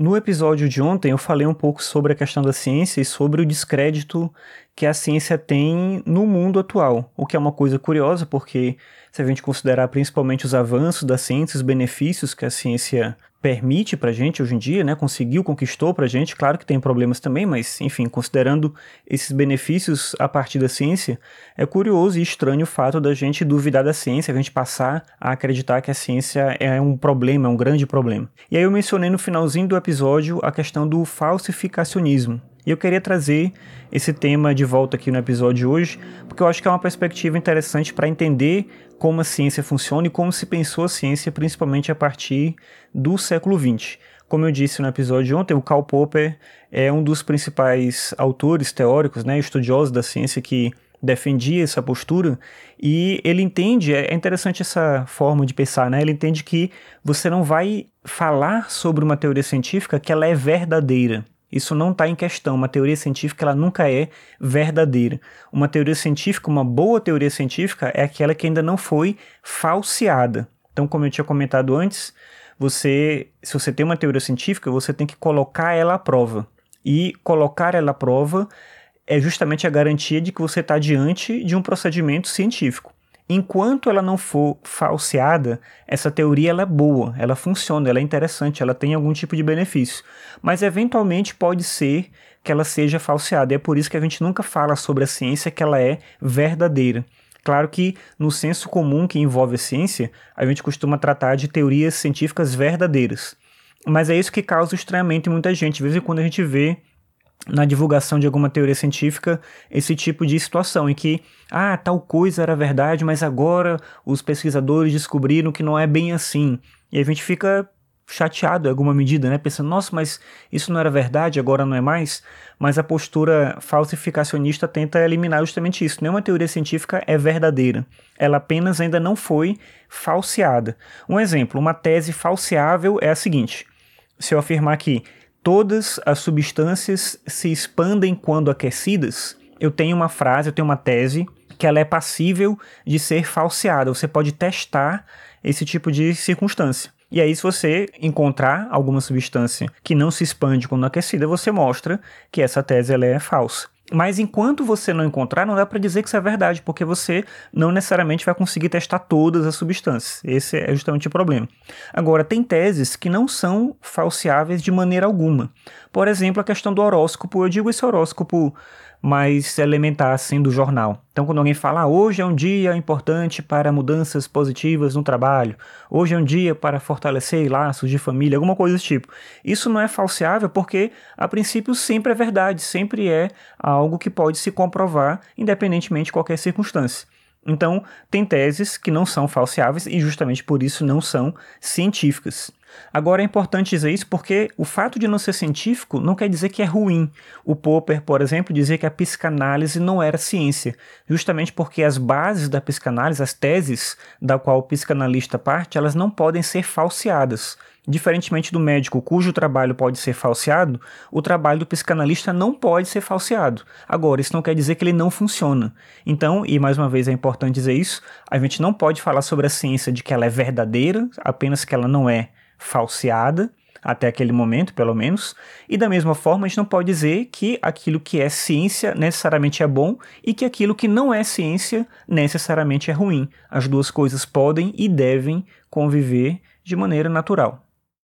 No episódio de ontem eu falei um pouco sobre a questão da ciência e sobre o descrédito que a ciência tem no mundo atual, o que é uma coisa curiosa porque se a gente considerar principalmente os avanços da ciência, os benefícios que a ciência permite para gente hoje em dia, né, conseguiu, conquistou para gente, claro que tem problemas também, mas enfim, considerando esses benefícios a partir da ciência, é curioso e estranho o fato da gente duvidar da ciência, a gente passar a acreditar que a ciência é um problema, é um grande problema. E aí eu mencionei no finalzinho do episódio a questão do falsificacionismo, eu queria trazer esse tema de volta aqui no episódio de hoje, porque eu acho que é uma perspectiva interessante para entender como a ciência funciona e como se pensou a ciência, principalmente a partir do século XX. Como eu disse no episódio de ontem, o Karl Popper é um dos principais autores teóricos, né, estudiosos da ciência que defendia essa postura e ele entende, é interessante essa forma de pensar, né? Ele entende que você não vai falar sobre uma teoria científica que ela é verdadeira. Isso não está em questão. Uma teoria científica ela nunca é verdadeira. Uma teoria científica, uma boa teoria científica, é aquela que ainda não foi falseada. Então, como eu tinha comentado antes, você, se você tem uma teoria científica, você tem que colocar ela à prova. E colocar ela à prova é justamente a garantia de que você está diante de um procedimento científico enquanto ela não for falseada, essa teoria ela é boa, ela funciona, ela é interessante, ela tem algum tipo de benefício. Mas eventualmente pode ser que ela seja falseada. E é por isso que a gente nunca fala sobre a ciência que ela é verdadeira. Claro que no senso comum que envolve a ciência, a gente costuma tratar de teorias científicas verdadeiras. Mas é isso que causa estranhamento em muita gente. De vez em quando a gente vê na divulgação de alguma teoria científica esse tipo de situação em que ah, tal coisa era verdade, mas agora os pesquisadores descobriram que não é bem assim. E a gente fica chateado em alguma medida, né? Pensando, nossa, mas isso não era verdade, agora não é mais. Mas a postura falsificacionista tenta eliminar justamente isso. Nenhuma teoria científica é verdadeira. Ela apenas ainda não foi falseada. Um exemplo, uma tese falseável é a seguinte: se eu afirmar que todas as substâncias se expandem quando aquecidas, eu tenho uma frase, eu tenho uma tese que ela é passível de ser falseada. Você pode testar esse tipo de circunstância. E aí, se você encontrar alguma substância que não se expande quando aquecida, você mostra que essa tese ela é falsa. Mas enquanto você não encontrar, não dá para dizer que isso é verdade, porque você não necessariamente vai conseguir testar todas as substâncias. Esse é justamente o problema. Agora, tem teses que não são falseáveis de maneira alguma. Por exemplo, a questão do horóscopo. Eu digo esse horóscopo mais elementar assim do jornal. Então, quando alguém fala, ah, hoje é um dia importante para mudanças positivas no trabalho, hoje é um dia para fortalecer laços de família, alguma coisa desse tipo. Isso não é falseável porque, a princípio, sempre é verdade, sempre é algo que pode se comprovar, independentemente de qualquer circunstância. Então, tem teses que não são falseáveis e justamente por isso não são científicas. Agora é importante dizer isso porque o fato de não ser científico não quer dizer que é ruim. O Popper, por exemplo, dizia que a psicanálise não era ciência, justamente porque as bases da psicanálise, as teses da qual o psicanalista parte, elas não podem ser falseadas. Diferentemente do médico cujo trabalho pode ser falseado, o trabalho do psicanalista não pode ser falseado. Agora, isso não quer dizer que ele não funciona. Então, e mais uma vez é importante dizer isso, a gente não pode falar sobre a ciência de que ela é verdadeira, apenas que ela não é falseada, até aquele momento, pelo menos, e da mesma forma a gente não pode dizer que aquilo que é ciência necessariamente é bom e que aquilo que não é ciência necessariamente é ruim. As duas coisas podem e devem conviver de maneira natural.